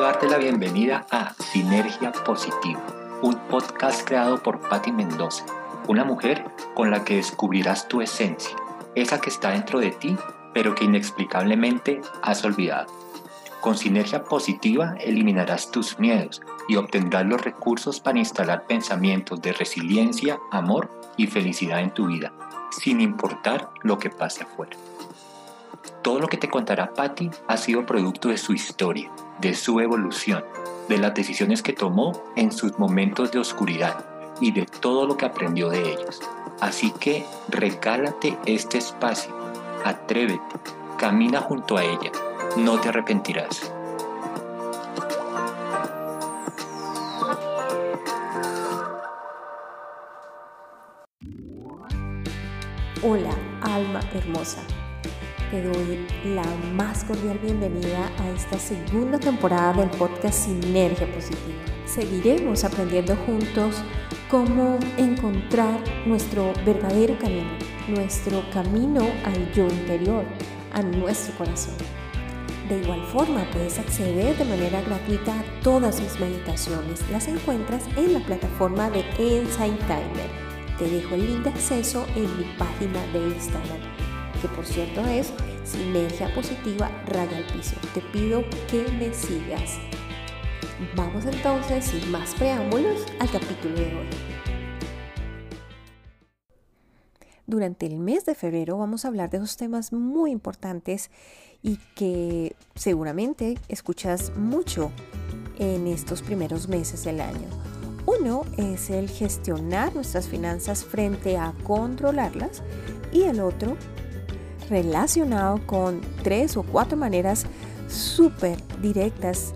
darte la bienvenida a Sinergia Positiva, un podcast creado por Patti Mendoza, una mujer con la que descubrirás tu esencia, esa que está dentro de ti, pero que inexplicablemente has olvidado. Con Sinergia Positiva eliminarás tus miedos y obtendrás los recursos para instalar pensamientos de resiliencia, amor y felicidad en tu vida, sin importar lo que pase afuera. Todo lo que te contará Patty ha sido producto de su historia, de su evolución, de las decisiones que tomó en sus momentos de oscuridad y de todo lo que aprendió de ellos. Así que regálate este espacio, atrévete, camina junto a ella, no te arrepentirás. Hola, alma hermosa. Te doy la más cordial bienvenida a esta segunda temporada del podcast Sinergia Positiva. Seguiremos aprendiendo juntos cómo encontrar nuestro verdadero camino, nuestro camino al yo interior, a nuestro corazón. De igual forma, puedes acceder de manera gratuita a todas mis meditaciones. Las encuentras en la plataforma de Insight Timer. Te dejo el link de acceso en mi página de Instagram, que por cierto es Sinergia Positiva Raya al Piso. Te pido que me sigas. Vamos entonces, sin más preámbulos, al capítulo de hoy. Durante el mes de febrero vamos a hablar de dos temas muy importantes y que seguramente escuchas mucho en estos primeros meses del año. Uno es el gestionar nuestras finanzas frente a controlarlas y el otro relacionado con tres o cuatro maneras súper directas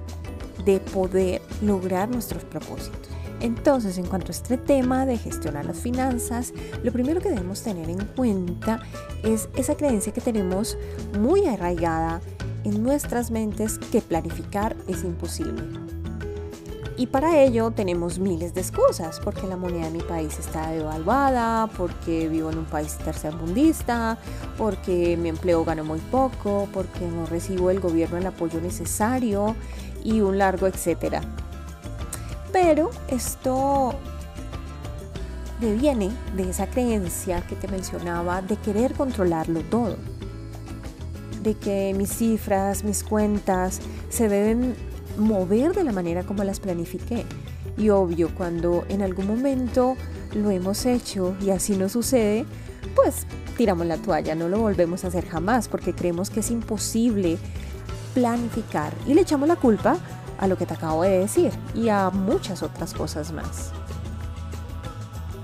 de poder lograr nuestros propósitos. Entonces, en cuanto a este tema de gestionar las finanzas, lo primero que debemos tener en cuenta es esa creencia que tenemos muy arraigada en nuestras mentes que planificar es imposible. Y para ello tenemos miles de excusas, porque la moneda de mi país está devaluada, porque vivo en un país tercermundista, porque mi empleo gano muy poco, porque no recibo el gobierno el apoyo necesario y un largo etcétera. Pero esto deviene de esa creencia que te mencionaba de querer controlarlo todo. De que mis cifras, mis cuentas se deben mover de la manera como las planifiqué. Y obvio, cuando en algún momento lo hemos hecho y así no sucede, pues tiramos la toalla, no lo volvemos a hacer jamás porque creemos que es imposible planificar y le echamos la culpa a lo que te acabo de decir y a muchas otras cosas más.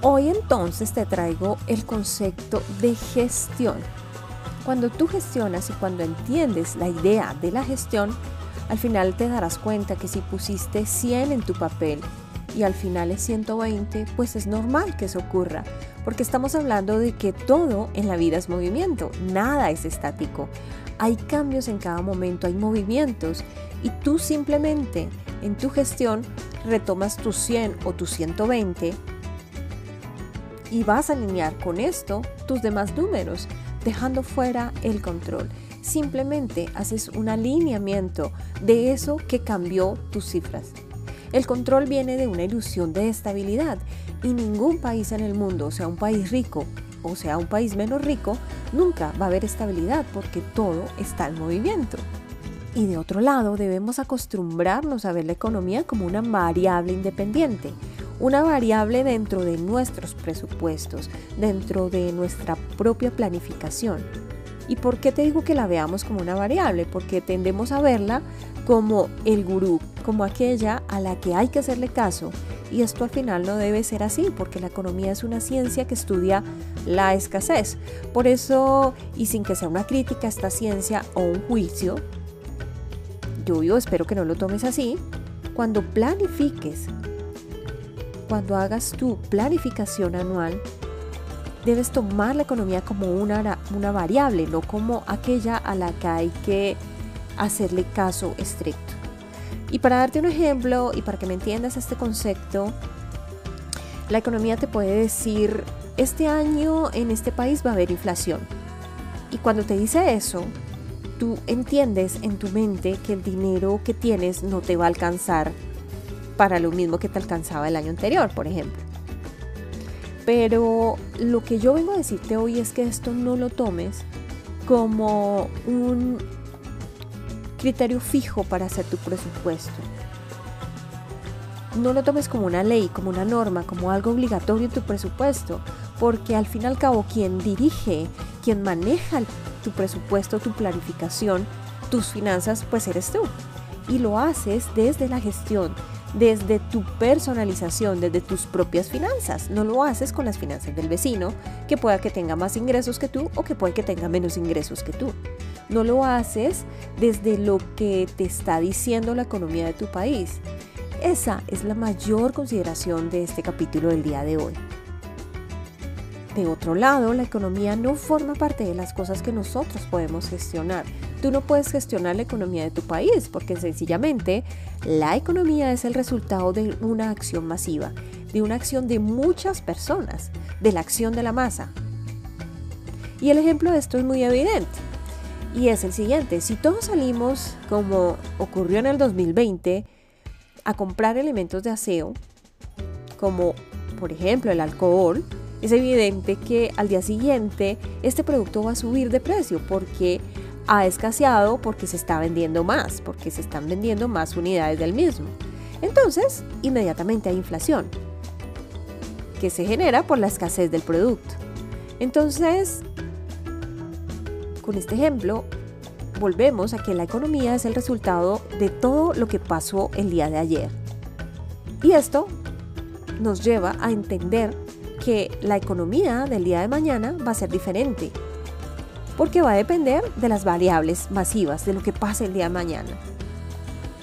Hoy entonces te traigo el concepto de gestión. Cuando tú gestionas y cuando entiendes la idea de la gestión, al final te darás cuenta que si pusiste 100 en tu papel y al final es 120, pues es normal que eso ocurra, porque estamos hablando de que todo en la vida es movimiento, nada es estático. Hay cambios en cada momento, hay movimientos y tú simplemente en tu gestión retomas tus 100 o tus 120 y vas a alinear con esto tus demás números, dejando fuera el control. Simplemente haces un alineamiento de eso que cambió tus cifras. El control viene de una ilusión de estabilidad y ningún país en el mundo, sea un país rico o sea un país menos rico, nunca va a haber estabilidad porque todo está en movimiento. Y de otro lado, debemos acostumbrarnos a ver la economía como una variable independiente, una variable dentro de nuestros presupuestos, dentro de nuestra propia planificación. ¿Y por qué te digo que la veamos como una variable? Porque tendemos a verla como el gurú, como aquella a la que hay que hacerle caso. Y esto al final no debe ser así, porque la economía es una ciencia que estudia la escasez. Por eso, y sin que sea una crítica a esta ciencia o un juicio, yo espero que no lo tomes así, cuando planifiques, cuando hagas tu planificación anual, debes tomar la economía como una, una variable, no como aquella a la que hay que hacerle caso estricto. Y para darte un ejemplo y para que me entiendas este concepto, la economía te puede decir, este año en este país va a haber inflación. Y cuando te dice eso, tú entiendes en tu mente que el dinero que tienes no te va a alcanzar para lo mismo que te alcanzaba el año anterior, por ejemplo. Pero lo que yo vengo a decirte hoy es que esto no lo tomes como un criterio fijo para hacer tu presupuesto. No lo tomes como una ley, como una norma, como algo obligatorio en tu presupuesto, porque al fin y al cabo quien dirige, quien maneja tu presupuesto, tu planificación, tus finanzas, pues eres tú. Y lo haces desde la gestión, desde tu personalización, desde tus propias finanzas. No lo haces con las finanzas del vecino, que pueda que tenga más ingresos que tú o que pueda que tenga menos ingresos que tú. No lo haces desde lo que te está diciendo la economía de tu país. Esa es la mayor consideración de este capítulo del día de hoy. De otro lado, la economía no forma parte de las cosas que nosotros podemos gestionar. Tú no puedes gestionar la economía de tu país porque sencillamente la economía es el resultado de una acción masiva, de una acción de muchas personas, de la acción de la masa. Y el ejemplo de esto es muy evidente. Y es el siguiente, si todos salimos, como ocurrió en el 2020, a comprar elementos de aseo, como por ejemplo el alcohol, es evidente que al día siguiente este producto va a subir de precio porque ha escaseado, porque se está vendiendo más, porque se están vendiendo más unidades del mismo. Entonces, inmediatamente hay inflación, que se genera por la escasez del producto. Entonces, con este ejemplo, volvemos a que la economía es el resultado de todo lo que pasó el día de ayer. Y esto nos lleva a entender que la economía del día de mañana va a ser diferente, porque va a depender de las variables masivas, de lo que pase el día de mañana.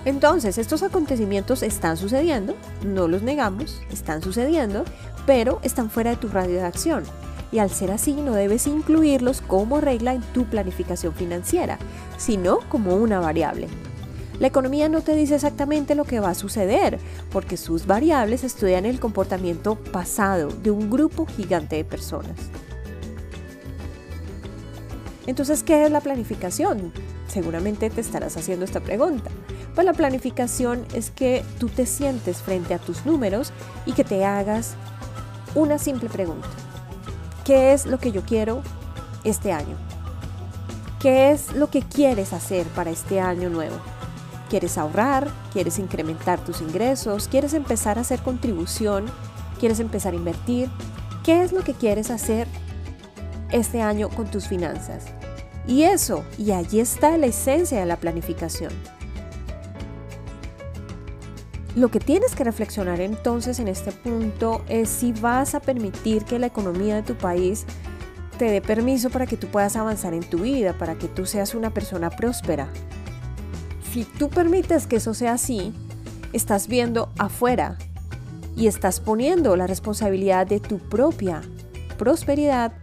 Entonces, estos acontecimientos están sucediendo, no los negamos, están sucediendo, pero están fuera de tu radio de acción. Y al ser así, no debes incluirlos como regla en tu planificación financiera, sino como una variable. La economía no te dice exactamente lo que va a suceder, porque sus variables estudian el comportamiento pasado de un grupo gigante de personas. Entonces, ¿qué es la planificación? Seguramente te estarás haciendo esta pregunta. Pues la planificación es que tú te sientes frente a tus números y que te hagas una simple pregunta. ¿Qué es lo que yo quiero este año? ¿Qué es lo que quieres hacer para este año nuevo? ¿Quieres ahorrar? ¿Quieres incrementar tus ingresos? ¿Quieres empezar a hacer contribución? ¿Quieres empezar a invertir? ¿Qué es lo que quieres hacer este año con tus finanzas? Y eso, y allí está la esencia de la planificación. Lo que tienes que reflexionar entonces en este punto es si vas a permitir que la economía de tu país te dé permiso para que tú puedas avanzar en tu vida, para que tú seas una persona próspera, si tú permites que eso sea así, estás viendo afuera y estás poniendo la responsabilidad de tu propia prosperidad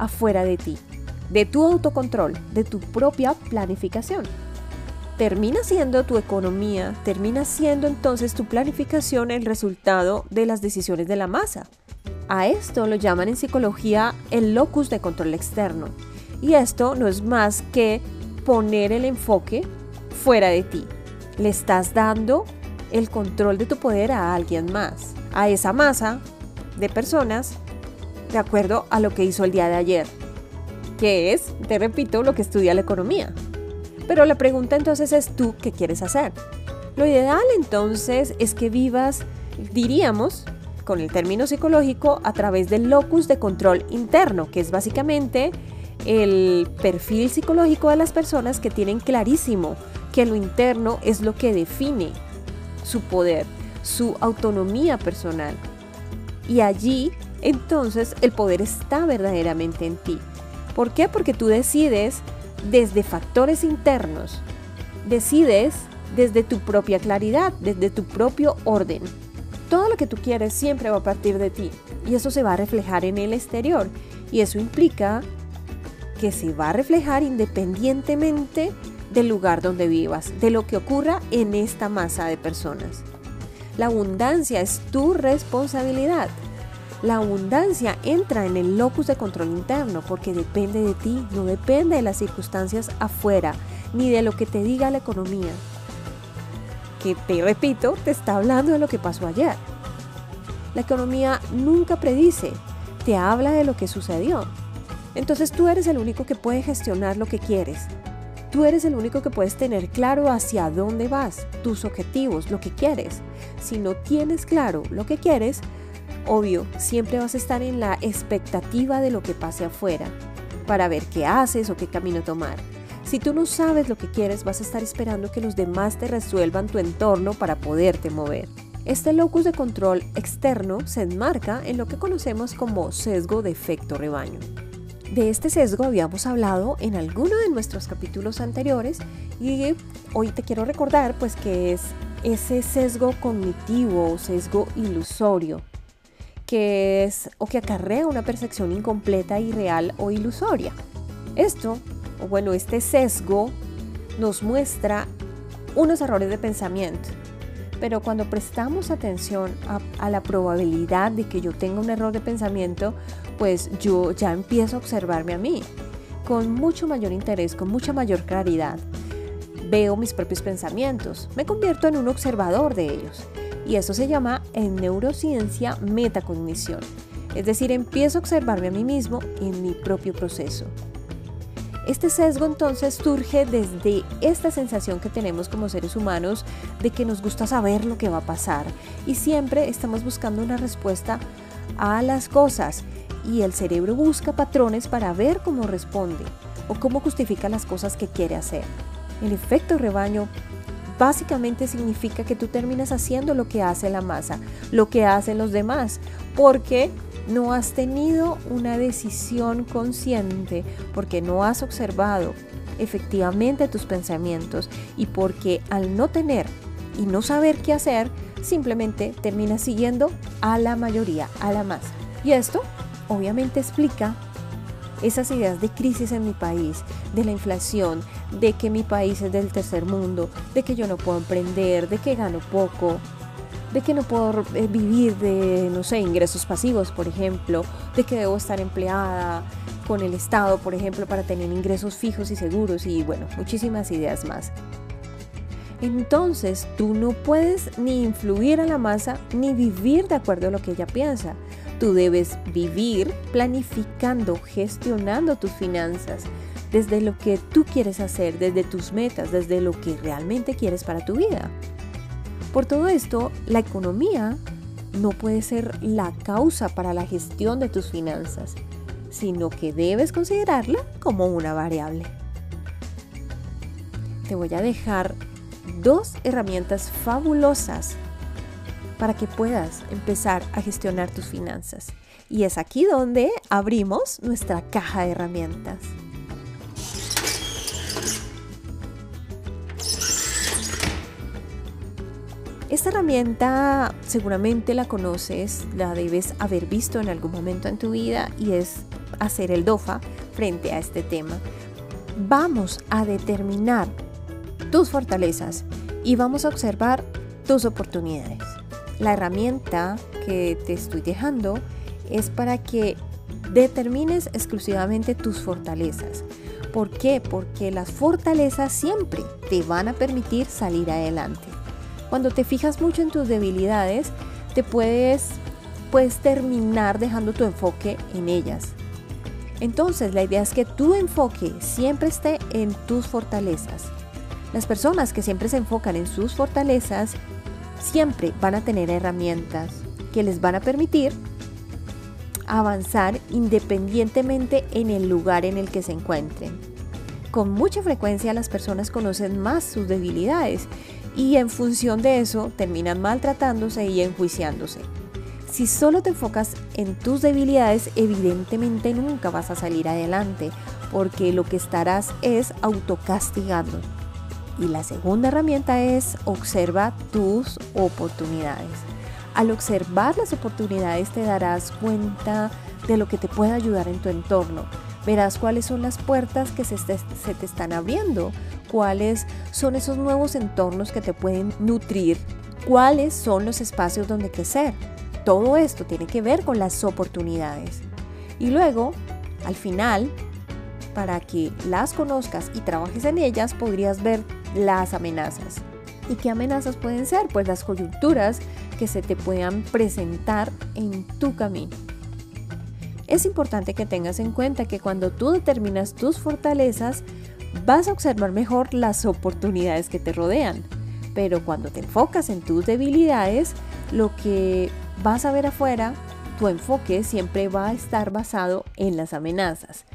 afuera de ti, de tu autocontrol, de tu propia planificación. Termina siendo tu economía, termina siendo entonces tu planificación el resultado de las decisiones de la masa. A esto lo llaman en psicología el locus de control externo. Y esto no es más que poner el enfoque fuera de ti. Le estás dando el control de tu poder a alguien más, a esa masa de personas, de acuerdo a lo que hizo el día de ayer, que es, te repito, lo que estudia la economía. Pero la pregunta entonces es tú, ¿qué quieres hacer? Lo ideal entonces es que vivas, diríamos, con el término psicológico, a través del locus de control interno, que es básicamente el perfil psicológico de las personas que tienen clarísimo que lo interno es lo que define su poder, su autonomía personal. Y allí, entonces, el poder está verdaderamente en ti. ¿Por qué? Porque tú decides desde factores internos, decides desde tu propia claridad, desde tu propio orden. Todo lo que tú quieres siempre va a partir de ti y eso se va a reflejar en el exterior y eso implica que se va a reflejar independientemente del lugar donde vivas, de lo que ocurra en esta masa de personas. La abundancia es tu responsabilidad. La abundancia entra en el locus de control interno porque depende de ti, no depende de las circunstancias afuera, ni de lo que te diga la economía. Que te repito, te está hablando de lo que pasó ayer. La economía nunca predice, te habla de lo que sucedió. Entonces tú eres el único que puede gestionar lo que quieres. Tú eres el único que puedes tener claro hacia dónde vas, tus objetivos, lo que quieres. Si no tienes claro lo que quieres, Obvio, siempre vas a estar en la expectativa de lo que pase afuera, para ver qué haces o qué camino tomar. Si tú no sabes lo que quieres, vas a estar esperando que los demás te resuelvan tu entorno para poderte mover. Este locus de control externo se enmarca en lo que conocemos como sesgo de efecto rebaño. De este sesgo habíamos hablado en alguno de nuestros capítulos anteriores y hoy te quiero recordar pues que es ese sesgo cognitivo o sesgo ilusorio que es o que acarrea una percepción incompleta, irreal o ilusoria. Esto, o bueno, este sesgo nos muestra unos errores de pensamiento. Pero cuando prestamos atención a, a, la probabilidad de que yo tenga un error de pensamiento, pues yo ya empiezo a observarme a mí con mucho mayor interés, con mucha mayor claridad. Veo mis propios pensamientos, me convierto en un observador de ellos y eso se llama en neurociencia metacognición. Es decir, empiezo a observarme a mí mismo en mi propio proceso. Este sesgo entonces surge desde esta sensación que tenemos como seres humanos de que nos gusta saber lo que va a pasar y siempre estamos buscando una respuesta a las cosas y el cerebro busca patrones para ver cómo responde o cómo justifica las cosas que quiere hacer. El efecto rebaño básicamente significa que tú terminas haciendo lo que hace la masa, lo que hacen los demás, porque no has tenido una decisión consciente, porque no has observado efectivamente tus pensamientos y porque al no tener y no saber qué hacer, simplemente terminas siguiendo a la mayoría, a la masa. Y esto obviamente explica esas ideas de crisis en mi país, de la inflación, de que mi país es del tercer mundo, de que yo no puedo emprender, de que gano poco, de que no puedo eh, vivir de, no sé, ingresos pasivos, por ejemplo, de que debo estar empleada con el Estado, por ejemplo, para tener ingresos fijos y seguros y bueno, muchísimas ideas más. Entonces tú no puedes ni influir a la masa ni vivir de acuerdo a lo que ella piensa. Tú debes vivir planificando, gestionando tus finanzas desde lo que tú quieres hacer, desde tus metas, desde lo que realmente quieres para tu vida. Por todo esto, la economía no puede ser la causa para la gestión de tus finanzas, sino que debes considerarla como una variable. Te voy a dejar dos herramientas fabulosas para que puedas empezar a gestionar tus finanzas. Y es aquí donde abrimos nuestra caja de herramientas. Esta herramienta seguramente la conoces, la debes haber visto en algún momento en tu vida y es hacer el DOFA frente a este tema. Vamos a determinar tus fortalezas y vamos a observar tus oportunidades. La herramienta que te estoy dejando es para que determines exclusivamente tus fortalezas. ¿Por qué? Porque las fortalezas siempre te van a permitir salir adelante. Cuando te fijas mucho en tus debilidades, te puedes, puedes terminar dejando tu enfoque en ellas. Entonces, la idea es que tu enfoque siempre esté en tus fortalezas. Las personas que siempre se enfocan en sus fortalezas siempre van a tener herramientas que les van a permitir avanzar independientemente en el lugar en el que se encuentren. Con mucha frecuencia las personas conocen más sus debilidades y en función de eso terminan maltratándose y enjuiciándose. Si solo te enfocas en tus debilidades, evidentemente nunca vas a salir adelante, porque lo que estarás es autocastigando. Y la segunda herramienta es observa tus oportunidades. Al observar las oportunidades te darás cuenta de lo que te puede ayudar en tu entorno. Verás cuáles son las puertas que se te, se te están abriendo, cuáles son esos nuevos entornos que te pueden nutrir, cuáles son los espacios donde crecer. todo esto tiene que ver con las oportunidades. Y luego, al final, para que las conozcas y trabajes en ellas, podrías ver las amenazas. ¿Y qué amenazas pueden ser? Pues las coyunturas que se te puedan presentar en tu camino. Es importante que tengas en cuenta que cuando tú determinas tus fortalezas, vas a observar mejor las oportunidades que te rodean. Pero cuando te enfocas en tus debilidades, lo que vas a ver afuera, tu enfoque siempre va a estar basado en las amenazas.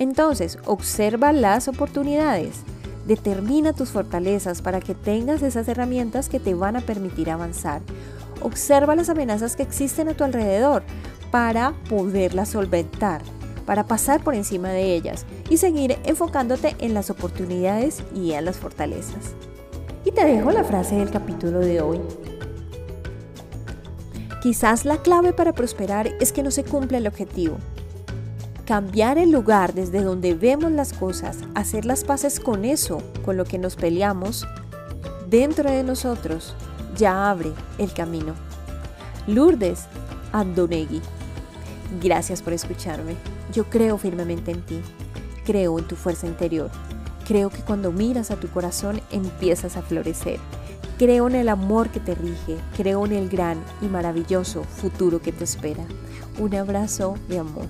Entonces, observa las oportunidades. Determina tus fortalezas para que tengas esas herramientas que te van a permitir avanzar. Observa las amenazas que existen a tu alrededor para poderlas solventar, para pasar por encima de ellas y seguir enfocándote en las oportunidades y en las fortalezas. Y te dejo la frase del capítulo de hoy. Quizás la clave para prosperar es que no se cumpla el objetivo. Cambiar el lugar desde donde vemos las cosas, hacer las paces con eso, con lo que nos peleamos, dentro de nosotros, ya abre el camino. Lourdes Andonegui. Gracias por escucharme. Yo creo firmemente en ti. Creo en tu fuerza interior. Creo que cuando miras a tu corazón empiezas a florecer. Creo en el amor que te rige, creo en el gran y maravilloso futuro que te espera. Un abrazo de amor.